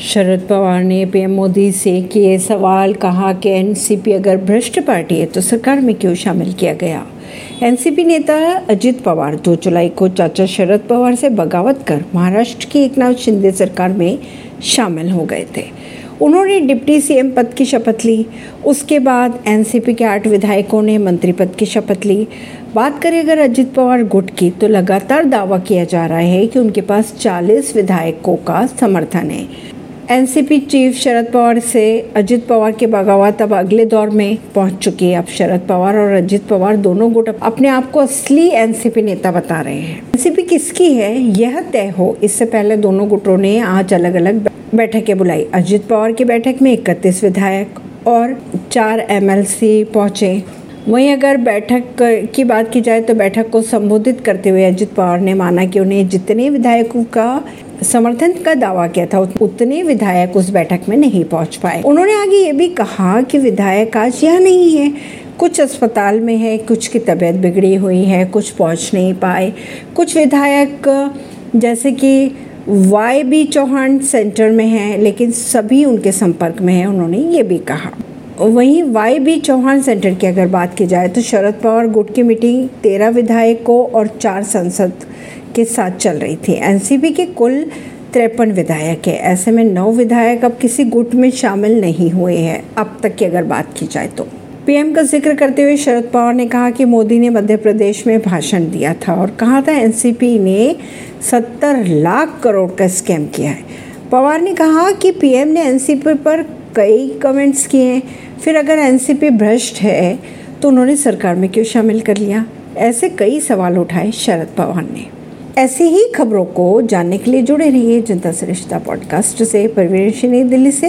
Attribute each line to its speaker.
Speaker 1: शरद पवार ने पीएम मोदी से किए सवाल कहा कि एनसीपी अगर भ्रष्ट पार्टी है तो सरकार में क्यों शामिल किया गया? एनसीपी नेता अजित पवार दो जुलाई को चाचा शरद पवार से बगावत कर महाराष्ट्र की एकनाथ शिंदे सरकार में शामिल हो गए थे। उन्होंने डिप्टी सीएम पद की शपथ ली। उसके बाद एनसीपी के आठ विधायकों ने मंत्री पद की शपथ ली। बात करें अगर अजित पवार गुट की तो लगातार दावा किया जा रहा है कि उनके पास 40 विधायकों का समर्थन है। एनसीपी चीफ शरद पवार से अजित पवार के बगावत अब अगले दौर में पहुँच चुकी है। अब शरद पवार और अजित पवार दोनों गुट अपने आप को असली एनसीपी नेता बता रहे हैं। एनसीपी किसकी है, यह तय हो। इससे पहले दोनों गुटों ने आज अलग अलग बैठकें बुलाई। अजित पवार की बैठक में इकतीस विधायक और चार एमएलसी पहुँचे। वहीं अगर बैठक की बात की जाए तो बैठक को संबोधित करते हुए अजित पवार ने माना कि उन्हें जितने विधायकों का समर्थन का दावा किया था उतने विधायक उस बैठक में नहीं पहुँच पाए। उन्होंने आगे ये भी कहा कि विधायक आज यह नहीं है। कुछ अस्पताल में है, कुछ की तबीयत बिगड़ी हुई है, कुछ पहुँच नहीं पाए। कुछ विधायक, जैसे कि वाई बी चौहान सेंटर में हैं, लेकिन सभी उनके संपर्क में हैं, उन्होंने ये भी कहा। वहीं वाई बी चौहान सेंटर की अगर बात की जाए तो शरद पवार गुट की मीटिंग तेरह विधायकों और चार संसद के साथ चल रही थी। एनसीपी के कुल तिरपन विधायक है। ऐसे में नौ विधायक अब किसी गुट में शामिल नहीं हुए हैं। अब तक की अगर बात की जाए तो। पीएम का ज़िक्र करते हुए शरद पवार ने कहा कि मोदी ने मध्य प्रदेश में भाषण दिया था और कहा था एनसीपी ने सत्तर लाख करोड़ का स्कैम किया है। पवार ने कहा कि पीएम ने एनसीपी पर कई कमेंट्स किए हैं। फिर अगर एनसीपी भ्रष्ट है तो उन्होंने सरकार में क्यों शामिल कर लिया? ऐसे कई सवाल उठाए शरद पवार ने। ऐसी ही खबरों को जानने के लिए जुड़े रहिए जनता सरिश्ता पॉडकास्ट से। परवीन दिल्ली से।